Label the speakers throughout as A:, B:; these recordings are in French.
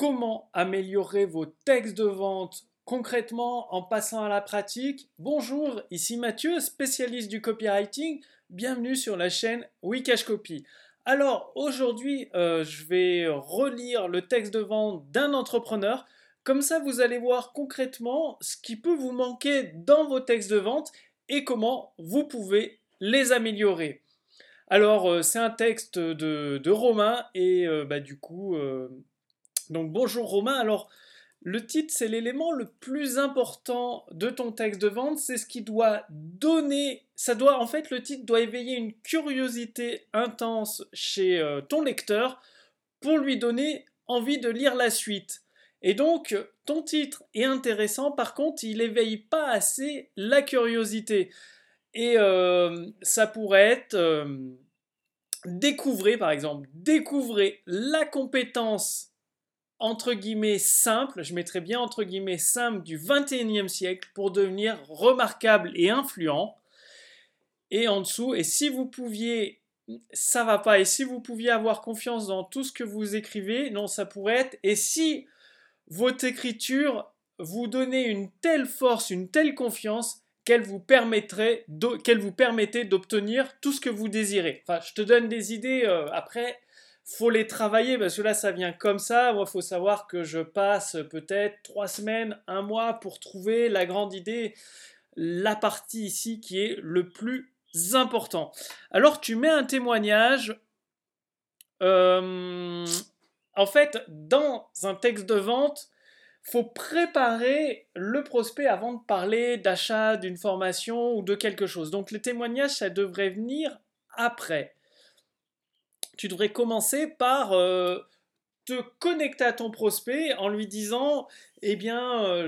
A: comment améliorer vos textes de vente concrètement en passant à la pratique. Bonjour, ici Mathieu, spécialiste du copywriting. Bienvenue sur la chaîne Wikash Copy. Alors aujourd'hui, euh, je vais relire le texte de vente d'un entrepreneur. Comme ça, vous allez voir concrètement ce qui peut vous manquer dans vos textes de vente et comment vous pouvez les améliorer. Alors, euh, c'est un texte de, Romain et euh, bah, du coup, donc bonjour Romain. Alors, le titre, c'est l'élément le plus important de ton texte de vente. C'est ce qui doit donner. Ça doit, en fait, le titre doit éveiller une curiosité intense chez euh, ton lecteur pour lui donner envie de lire la suite. Et donc, ton titre est intéressant, par contre, il éveille pas assez la curiosité. Et euh, ça pourrait être euh, découvrez, par exemple, découvrez la compétence entre guillemets simple, je mettrais bien entre guillemets simple du 21e siècle pour devenir remarquable et influent. Et en dessous, et si vous pouviez, ça va pas, et si vous pouviez avoir confiance dans tout ce que vous écrivez, non, ça pourrait être, et si votre écriture vous donnait une telle force, une telle confiance qu'elle vous permettrait, permettait d'obtenir tout ce que vous désirez. Enfin, je te donne des idées euh, après faut les travailler parce que là ça vient comme ça. Moi, il faut savoir que je passe peut-être trois semaines, un mois pour trouver la grande idée, la partie ici qui est le plus important. Alors tu mets un témoignage. Euh, en fait, dans un texte de vente, faut préparer le prospect avant de parler d'achat d'une formation ou de quelque chose. Donc les témoignages, ça devrait venir après tu devrais commencer par euh, te connecter à ton prospect en lui disant, eh bien, euh,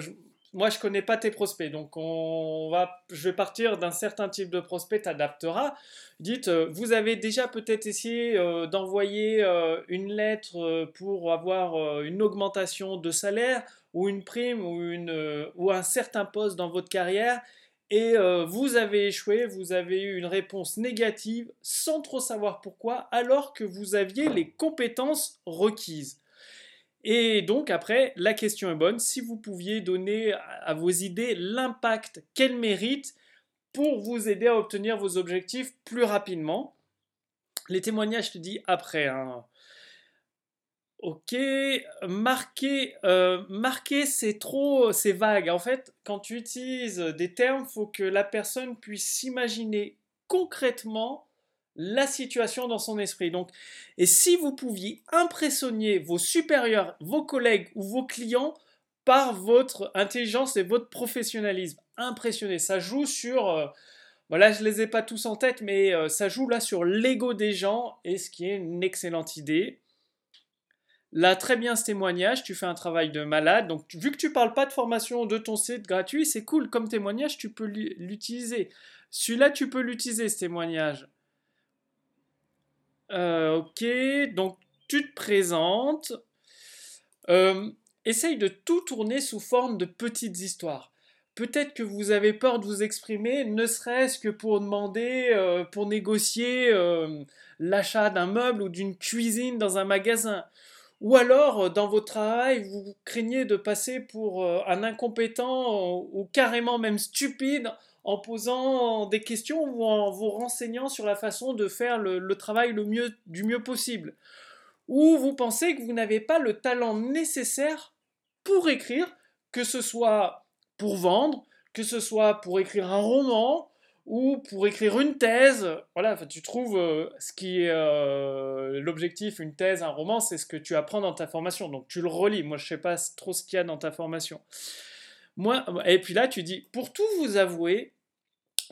A: moi je connais pas tes prospects, donc on va, je vais partir d'un certain type de prospect, t'adapteras. Dites, euh, vous avez déjà peut-être essayé d'envoyer une lettre pour avoir une augmentation de salaire ou une prime ou, une, ou un certain poste dans votre carrière et euh, vous avez échoué, vous avez eu une réponse négative sans trop savoir pourquoi, alors que vous aviez les compétences requises. Et donc après, la question est bonne, si vous pouviez donner à vos idées l'impact qu'elles méritent pour vous aider à obtenir vos objectifs plus rapidement. Les témoignages, je te dis après. Hein. Ok, marquer, euh, c'est trop, c'est vague. En fait, quand tu utilises des termes, faut que la personne puisse s'imaginer concrètement la situation dans son esprit. Donc, et si vous pouviez impressionner vos supérieurs, vos collègues ou vos clients par votre intelligence et votre professionnalisme, impressionner, ça joue sur, euh, voilà, je les ai pas tous en tête, mais euh, ça joue là sur l'ego des gens et ce qui est une excellente idée. Là, très bien ce témoignage, tu fais un travail de malade. Donc, vu que tu parles pas de formation de ton site gratuit, c'est cool. Comme témoignage, tu peux l'utiliser. Celui-là, tu peux l'utiliser, ce témoignage. Euh, ok, donc tu te présentes. Euh, essaye de tout tourner sous forme de petites histoires. Peut-être que vous avez peur de vous exprimer, ne serait-ce que pour demander, euh, pour négocier l'achat d'un meuble ou d'une cuisine dans un magasin ou alors, euh, dans votre travail, vous craignez de passer pour euh, un incompétent ou carrément même stupide en posant des questions ou en vous renseignant sur la façon de faire le, travail le mieux, du mieux possible. Ou vous pensez que vous n'avez pas le talent nécessaire pour écrire, que ce soit pour vendre, que ce soit pour écrire un roman, ou pour écrire une thèse, voilà, tu trouves euh, ce qui est euh, l'objectif, une thèse, un roman, c'est ce que tu apprends dans ta formation. Donc tu le relis. Moi, je sais pas trop ce qu'il y a dans ta formation. Moi, et puis là, tu dis, pour tout vous avouer,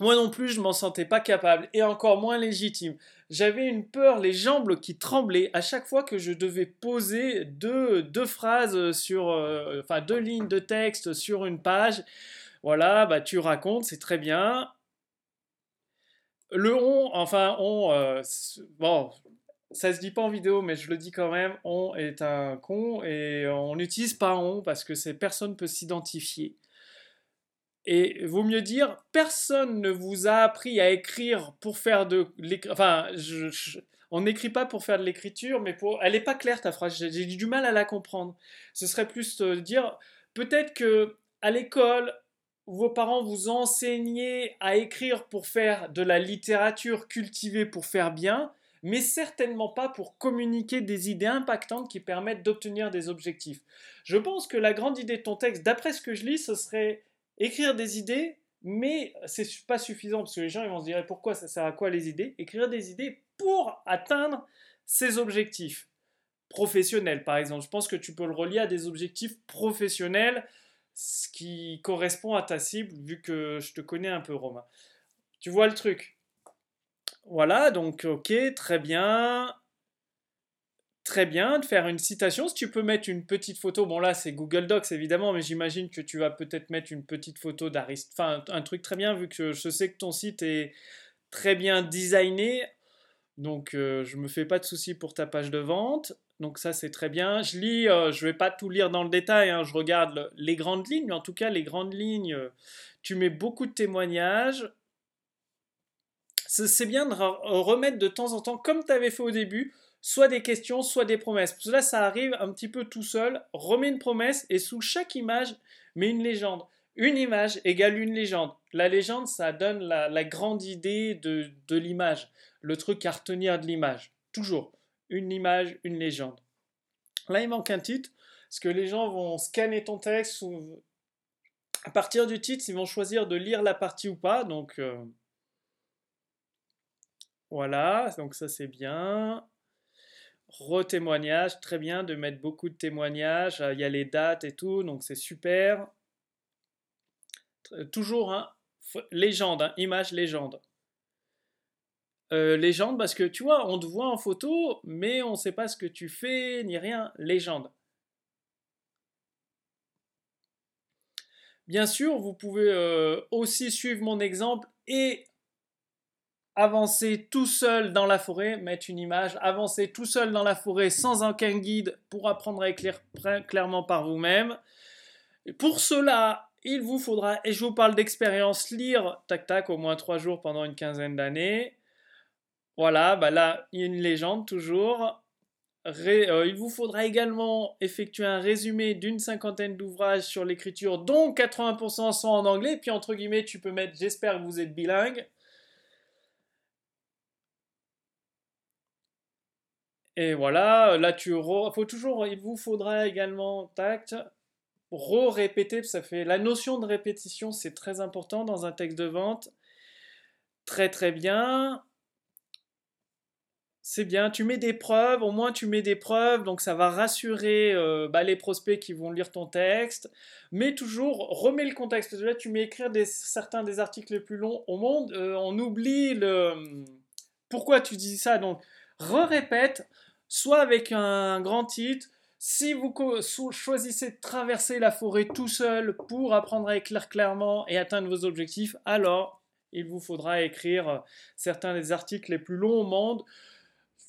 A: moi non plus, je m'en sentais pas capable et encore moins légitime. J'avais une peur, les jambes qui tremblaient à chaque fois que je devais poser deux, deux phrases sur, euh, enfin deux lignes de texte sur une page. Voilà, bah tu racontes, c'est très bien le on, enfin, on, euh, bon, ça se dit pas en vidéo, mais je le dis quand même, on est un con et on n'utilise pas on parce que c'est personne peut s'identifier. Et vaut mieux dire, personne ne vous a appris à écrire pour faire de l'écriture. Enfin, On n'écrit pas pour faire de l'écriture, mais pour. Elle n'est pas claire ta phrase. J'ai du mal à la comprendre. Ce serait plus de dire peut-être que à l'école, vos parents vous enseignaient à écrire pour faire de la littérature cultivée pour faire bien, mais certainement pas pour communiquer des idées impactantes qui permettent d'obtenir des objectifs. Je pense que la grande idée de ton texte, d'après ce que je lis, ce serait écrire des idées, mais c'est pas suffisant parce que les gens ils vont se dire pourquoi ça sert à quoi les idées? Écrire des idées pour atteindre ces objectifs professionnels, par exemple. Je pense que tu peux le relier à des objectifs professionnels, ce qui correspond à ta cible, vu que je te connais un peu, Romain. Tu vois le truc Voilà, donc ok, très bien. Très bien, de faire une citation. Si tu peux mettre une petite photo, bon là c'est Google Docs évidemment, mais j'imagine que tu vas peut-être mettre une petite photo d'Arist. Enfin, un truc très bien, vu que je sais que ton site est très bien designé. Donc euh, je me fais pas de soucis pour ta page de vente. Donc ça c'est très bien. Je lis, euh, je vais pas tout lire dans le détail, hein. je regarde les grandes lignes, mais en tout cas les grandes lignes, euh, tu mets beaucoup de témoignages. C'est bien de remettre de temps en temps, comme tu avais fait au début, soit des questions, soit des promesses. Parce là ça arrive un petit peu tout seul. Remets une promesse et sous chaque image, mets une légende. Une image égale une légende. La légende, ça donne la, grande idée de, l'image le truc à retenir de l'image. Toujours. Une image, une légende. Là, il manque un titre, parce que les gens vont scanner ton texte ou à partir du titre, ils vont choisir de lire la partie ou pas. Donc euh, voilà, donc ça c'est bien. Retémoignage, très bien de mettre beaucoup de témoignages. Il y a les dates et tout, donc c'est super. Toujours, hein, légende, hein, image légende. Euh, légende parce que tu vois, on te voit en photo, mais on ne sait pas ce que tu fais ni rien. Légende. Bien sûr, vous pouvez euh, aussi suivre mon exemple et avancer tout seul dans la forêt, mettre une image, avancer tout seul dans la forêt sans aucun guide pour apprendre à écrire clairement par vous-même. Pour cela, il vous faudra, et je vous parle d'expérience, lire tac tac au moins trois jours pendant une quinzaine d'années voilà, bah là, une légende toujours. Euh, il vous faudra également effectuer un résumé d'une cinquantaine d'ouvrages sur l'écriture, dont 80% sont en anglais. Puis entre guillemets, tu peux mettre J'espère que vous êtes bilingue. Et voilà, là tu toujours, il vous faudra également tact re-répéter, ça fait la notion de répétition, c'est très important dans un texte de vente. Très très bien c'est bien, tu mets des preuves, au moins tu mets des preuves, donc ça va rassurer euh, bah, les prospects qui vont lire ton texte, mais toujours remets le contexte. Là, tu mets écrire certains des articles les plus longs au monde, euh, on oublie le pourquoi tu dis ça, donc re-répète, soit avec un grand titre, si vous choisissez de traverser la forêt tout seul pour apprendre à écrire clairement et atteindre vos objectifs, alors il vous faudra écrire certains des articles les plus longs au monde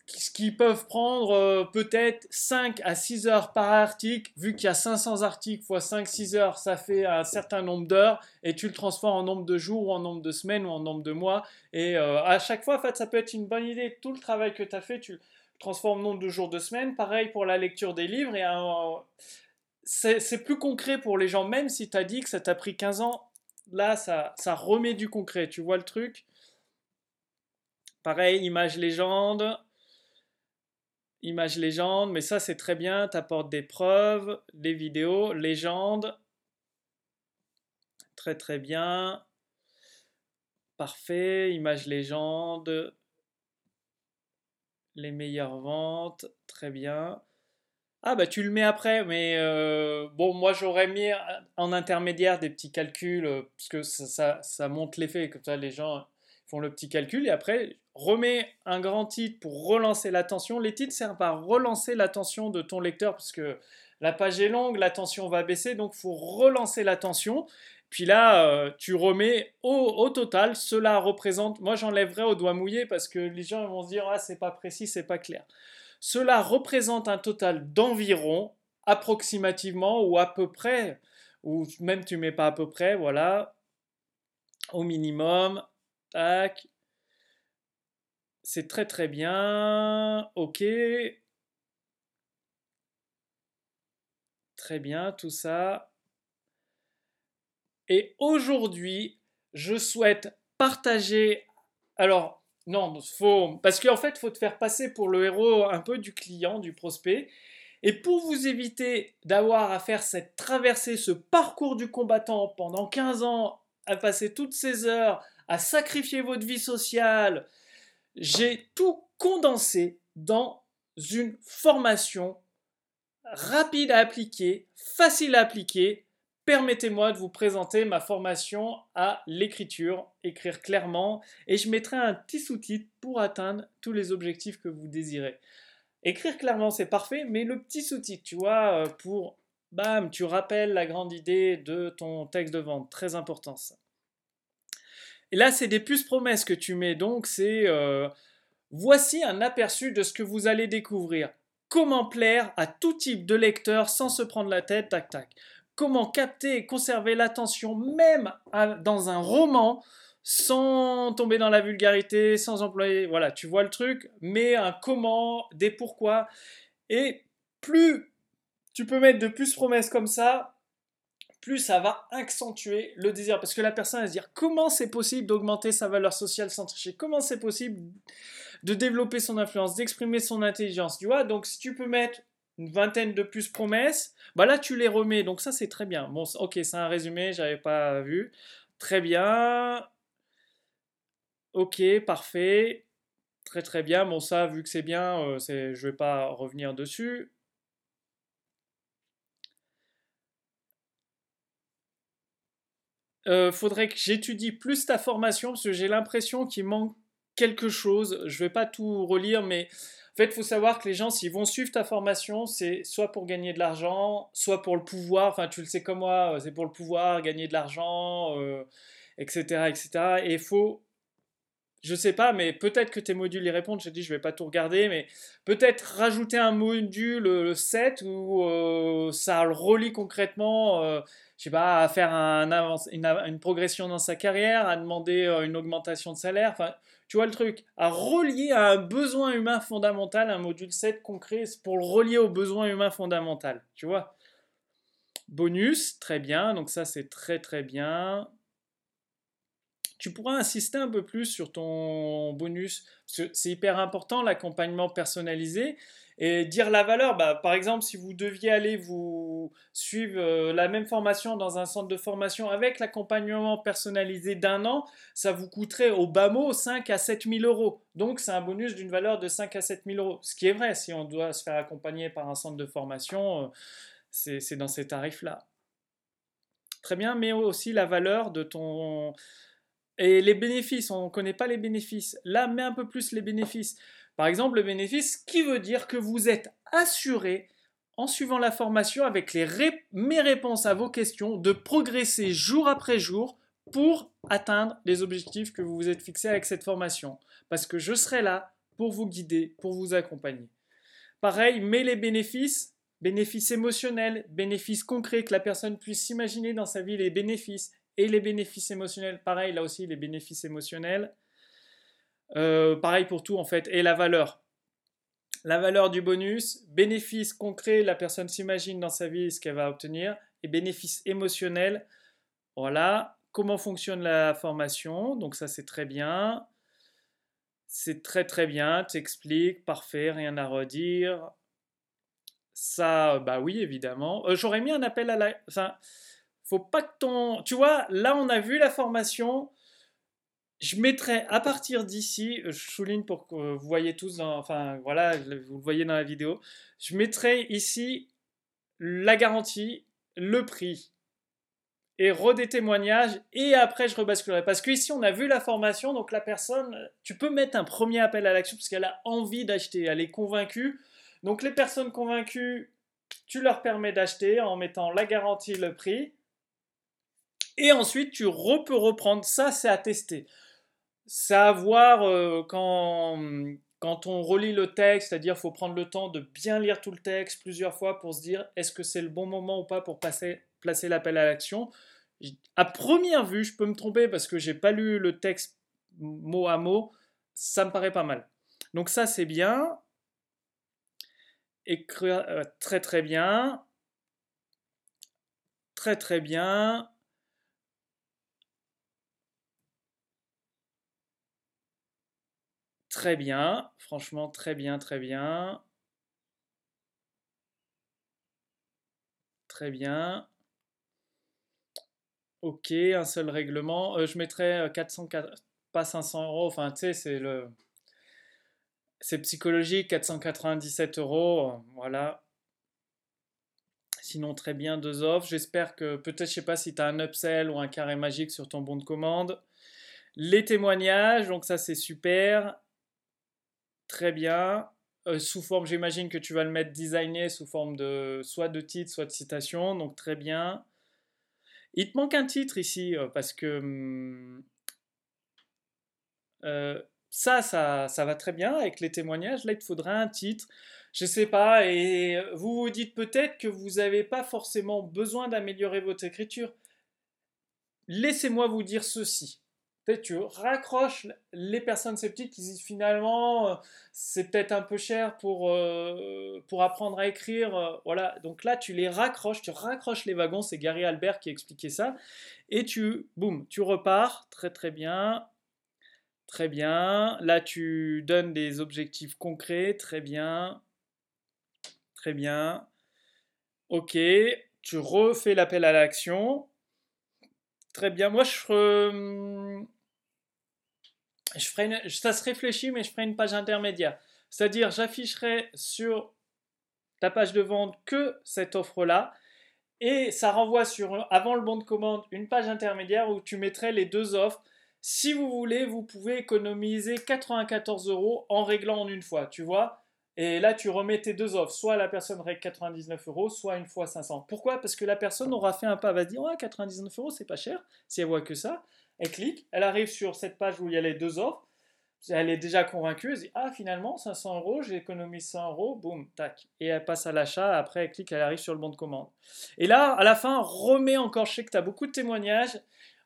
A: ce qui peuvent prendre euh, peut-être 5 à 6 heures par article, vu qu'il y a 500 articles fois 5-6 heures, ça fait un certain nombre d'heures, et tu le transformes en nombre de jours, ou en nombre de semaines, ou en nombre de mois, et euh, à chaque fois, en fait, ça peut être une bonne idée, tout le travail que tu as fait, tu en nombre de jours, de semaines, pareil pour la lecture des livres, et c'est plus concret pour les gens, même si tu as dit que ça t'a pris 15 ans, là, ça, ça remet du concret, tu vois le truc? Pareil, image légende, image légende, mais ça c'est très bien, tu apportes des preuves, des vidéos, légende. Très très bien. Parfait, image légende. Les meilleures ventes, très bien. Ah bah tu le mets après, mais euh, bon moi j'aurais mis en intermédiaire des petits calculs, euh, parce que ça, ça, monte l'effet, comme ça les gens font le petit calcul, et après remets un grand titre pour relancer l'attention. Les titres servent à relancer l'attention de ton lecteur parce que la page est longue, l'attention va baisser, donc faut relancer l'attention. Puis là, euh, tu remets au, total, cela représente, moi j'enlèverai au doigt mouillé parce que les gens vont se dire, ah c'est pas précis, c'est pas clair. Cela représente un total d'environ, approximativement ou à peu près, ou même tu mets pas à peu près, voilà, au minimum, tac, C'est très très bien. Ok. Très bien, tout ça. Et aujourd'hui, je souhaite partager. Alors, non, faut parce qu'en fait, il faut te faire passer pour le héros un peu du client, du prospect. Et pour vous éviter d'avoir à faire cette traversée, ce parcours du combattant pendant 15 ans, à passer toutes ces heures, à sacrifier votre vie sociale, j'ai tout condensé dans une formation rapide à appliquer, facile à appliquer. Permettez-moi de vous présenter ma formation à l'écriture, écrire clairement, et je mettrai un petit sous-titre pour atteindre tous les objectifs que vous désirez. Écrire clairement, c'est parfait, mais le petit sous-titre, tu vois, euh, pour, bam, tu rappelles la grande idée de ton texte de vente. Très important ça. Et là, c'est des puces promesses que tu mets, donc c'est... Euh, voici un aperçu de ce que vous allez découvrir. Comment plaire à tout type de lecteur sans se prendre la tête, tac tac. Comment capter et conserver l'attention même dans un roman sans tomber dans la vulgarité, sans employer, voilà, tu vois le truc, mais un comment, des pourquoi. Et plus tu peux mettre de plus promesses comme ça, plus ça va accentuer le désir. Parce que la personne va se dire comment c'est possible d'augmenter sa valeur sociale sans tricher Comment c'est possible de développer son influence, d'exprimer son intelligence? Tu vois, donc si tu peux mettre une vingtaine de plus promesses, bah là tu les remets. Donc ça c'est très bien. Bon, ok, c'est un résumé, j'avais pas vu. Très bien. Ok, parfait. Très très bien. Bon, ça, vu que c'est bien, euh, je ne vais pas revenir dessus. Euh, faudrait que j'étudie plus ta formation parce que j'ai l'impression qu'il manque quelque chose. Je vais pas tout relire, mais en fait, il faut savoir que les gens, s'ils vont suivre ta formation, c'est soit pour gagner de l'argent, soit pour le pouvoir. Enfin, tu le sais comme moi, euh, c'est pour le pouvoir, gagner de l'argent, etc., etc. Et il faut je sais pas, mais peut-être que tes modules y répondent. J'ai dit, je vais pas tout regarder, mais peut-être rajouter un module le 7 où euh, ça le relie concrètement, euh, je sais pas, à faire un une, progression dans sa carrière, à demander euh, une augmentation de salaire. Tu vois le truc, à relier à un besoin humain fondamental, un module 7 concret pour le relier au besoin humain fondamental. Tu vois Bonus, très bien. Donc ça, c'est très très bien tu pourras insister un peu plus sur ton bonus. C'est hyper important l'accompagnement personnalisé et dire la valeur. Bah, par exemple, si vous deviez aller vous suivre euh, la même formation dans un centre de formation avec l'accompagnement personnalisé d'un an, ça vous coûterait au bas mot 5 à 7 000 euros. Donc c'est un bonus d'une valeur de 5 à 7 000 euros. Ce qui est vrai, si on doit se faire accompagner par un centre de formation, euh, c'est dans ces tarifs-là. Très bien, mais aussi la valeur de ton et les bénéfices, on ne connaît pas les bénéfices. Là, mets un peu plus les bénéfices. Par exemple, le bénéfice qui veut dire que vous êtes assuré, en suivant la formation avec mes réponses à vos questions, de progresser jour après jour pour atteindre les objectifs que vous vous êtes fixés avec cette formation. Parce que je serai là pour vous guider, pour vous accompagner. Pareil, mets les bénéfices, bénéfices émotionnels, bénéfices concrets, que la personne puisse s'imaginer dans sa vie les bénéfices, et les bénéfices émotionnels, pareil, là aussi, les bénéfices émotionnels. Euh, pareil pour tout, en fait. Et la valeur. La valeur du bonus, bénéfice concret, la personne s'imagine dans sa vie ce qu'elle va obtenir. Et bénéfice émotionnel, voilà. Comment fonctionne la formation? Donc ça, c'est très bien. C'est très très bien, t'expliques, parfait, rien à redire. Ça, bah oui, évidemment. Euh, j'aurais mis un appel à la... faut pas que ton. Tu vois, là, on a vu la formation. Je mettrai à partir d'ici, je souligne pour que vous voyez tous, enfin voilà, vous le voyez dans la vidéo, je mettrai ici la garantie, le prix et re des témoignages et après je rebasculerai. Parce qu'ici on a vu la formation, donc la personne, tu peux mettre un premier appel à l'action parce qu'elle a envie d'acheter, elle est convaincue. Donc les personnes convaincues, tu leur permets d'acheter en mettant la garantie, le prix. Et ensuite, tu peux reprendre. Ça, c'est à tester. C'est à voir euh, quand, quand on relit le texte, c'est-à-dire qu'il faut prendre le temps de bien lire tout le texte plusieurs fois pour se dire est-ce que c'est le bon moment ou pas pour passer, placer l'appel à l'action. À première vue, je peux me tromper parce que j'ai pas lu le texte mot à mot, ça me paraît pas mal. Donc ça, c'est bien. Écrire euh, très très bien. Très très bien. Très bien. Franchement, très bien, très bien. Très bien. Ok, un seul règlement. Euh, je mettrais 400, euh, pas 500 euros. Enfin, tu sais, c'est le. C'est psychologique, 497 euros. Voilà. Sinon, très bien, deux offres. J'espère que, peut-être, je sais pas si tu as un upsell ou un carré magique sur ton bon de commande. Les témoignages, donc ça, c'est super. Très bien. sous forme, j'imagine que tu vas le mettre designé sous forme de soit de titre, soit de citation. Donc, très bien. Il te manque un titre ici, euh, parce que hum, euh, ça, ça, ça va très bien avec les témoignages. Là, il te faudrait un titre. Je sais pas, et vous vous dites peut-être que vous n'avez pas forcément besoin d'améliorer votre écriture. Laissez-moi vous dire ceci tu raccroches les personnes sceptiques qui disent finalement euh, c'est peut-être un peu cher pour, euh, pour apprendre à écrire. Euh, voilà, donc là tu les raccroches, tu raccroches les wagons, c'est Gary Albert qui expliquait ça, et tu, boum, tu repars, très très bien, très bien. Là tu donnes des objectifs concrets, très bien, très bien. Ok, tu refais l'appel à l'action. Très bien. Moi, je, je ferai ça se réfléchit, mais je ferai une page intermédiaire. C'est-à-dire, j'afficherai sur ta page de vente que cette offre-là. Et ça renvoie sur, avant le bon de commande, une page intermédiaire où tu mettrais les deux offres. Si vous voulez, vous pouvez économiser 94 euros en réglant en une fois, tu vois. Et là, tu remets tes deux offres. Soit la personne règle 99 euros, soit une fois 500. Pourquoi? Parce que la personne aura fait un pas, va se dire, ouais, 99 euros, c'est pas cher, si elle voit que ça. Elle clique, elle arrive sur cette page où il y a les deux offres. Elle est déjà convaincue, elle dit, ah, finalement, 500 euros, j'ai économisé 100 euros, boum, tac. Et elle passe à l'achat, après elle clique, elle arrive sur le bon de commande. Et là, à la fin, remets encore, je sais que tu as beaucoup de témoignages,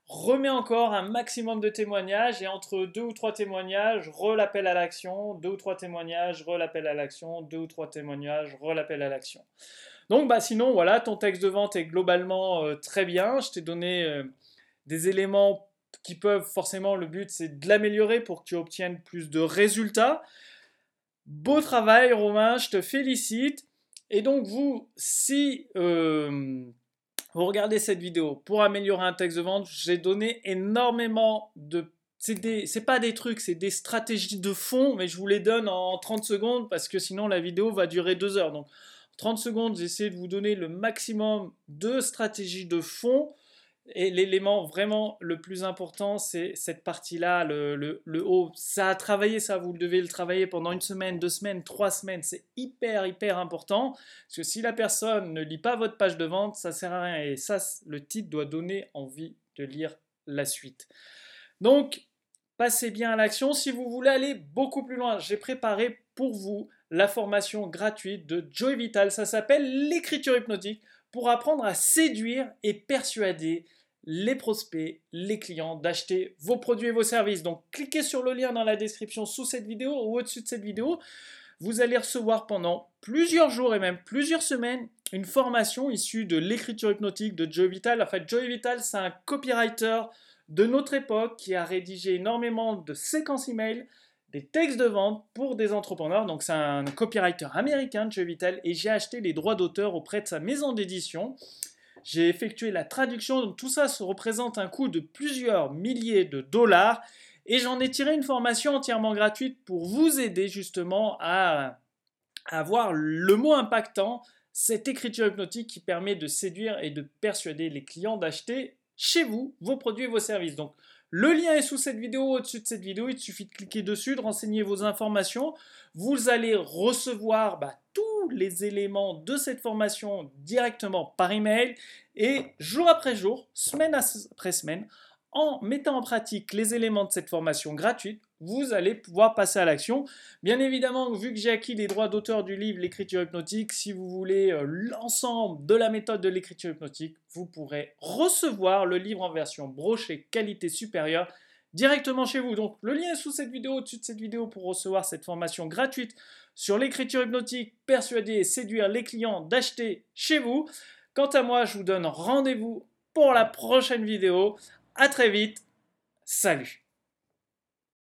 A: remets encore un maximum de témoignages et entre deux ou trois témoignages, l'appel à l'action, deux ou trois témoignages, l'appel à l'action, deux ou trois témoignages, l'appel à l'action. Donc bah sinon voilà, ton texte de vente est globalement euh, très bien. Je t'ai donné euh, des éléments qui peuvent forcément, le but c'est de l'améliorer pour que tu obtiennes plus de résultats. Beau travail Romain, je te félicite. Et donc vous, si euh, vous regardez cette vidéo pour améliorer un texte de vente, j'ai donné énormément de... C'est pas des trucs, c'est des stratégies de fond, mais je vous les donne en 30 secondes parce que sinon la vidéo va durer 2 heures. Donc 30 secondes, j'essaie de vous donner le maximum de stratégies de fond et l'élément vraiment le plus important, c'est cette partie-là, le, haut. Ça a travaillé, ça, vous devez le travailler pendant une semaine, deux semaines, trois semaines. C'est hyper, hyper important. Parce que si la personne ne lit pas votre page de vente, ça sert à rien. Et ça, le titre doit donner envie de lire la suite. Donc, passez bien à l'action. Si vous voulez aller beaucoup plus loin, j'ai préparé pour vous la formation gratuite de Joy Vital. Ça s'appelle l'écriture hypnotique pour apprendre à séduire et persuader les prospects, les clients d'acheter vos produits et vos services. Donc cliquez sur le lien dans la description sous cette vidéo ou au-dessus de cette vidéo. Vous allez recevoir pendant plusieurs jours et même plusieurs semaines une formation issue de l'écriture hypnotique de Joe Vital. En fait, Joe Vital, c'est un copywriter de notre époque qui a rédigé énormément de séquences email, textes de vente pour des entrepreneurs. Donc c'est un copywriter américain, Joe Vital, et j'ai acheté les droits d'auteur auprès de sa maison d'édition. J'ai effectué la traduction, donc tout ça se représente un coût de plusieurs milliers de dollars. Et j'en ai tiré une formation entièrement gratuite pour vous aider justement à, avoir le mot impactant, cette écriture hypnotique qui permet de séduire et de persuader les clients d'acheter chez vous vos produits et vos services. Donc le lien est sous cette vidéo, au-dessus de cette vidéo. Il suffit de cliquer dessus, de renseigner vos informations. Vous allez recevoir bah, tous les éléments de cette formation directement par email. Et jour après jour, semaine après semaine, en mettant en pratique les éléments de cette formation gratuite, vous allez pouvoir passer à l'action. Bien évidemment, vu que j'ai acquis les droits d'auteur du livre L'écriture hypnotique, si vous voulez euh, l'ensemble de la méthode de l'écriture hypnotique, vous pourrez recevoir le livre en version brochée qualité supérieure directement chez vous. Donc le lien est sous cette vidéo, au-dessus de cette vidéo pour recevoir cette formation gratuite sur l'écriture hypnotique, persuader et séduire les clients d'acheter chez vous. Quant à moi, je vous donne rendez-vous pour la prochaine vidéo. À très vite. Salut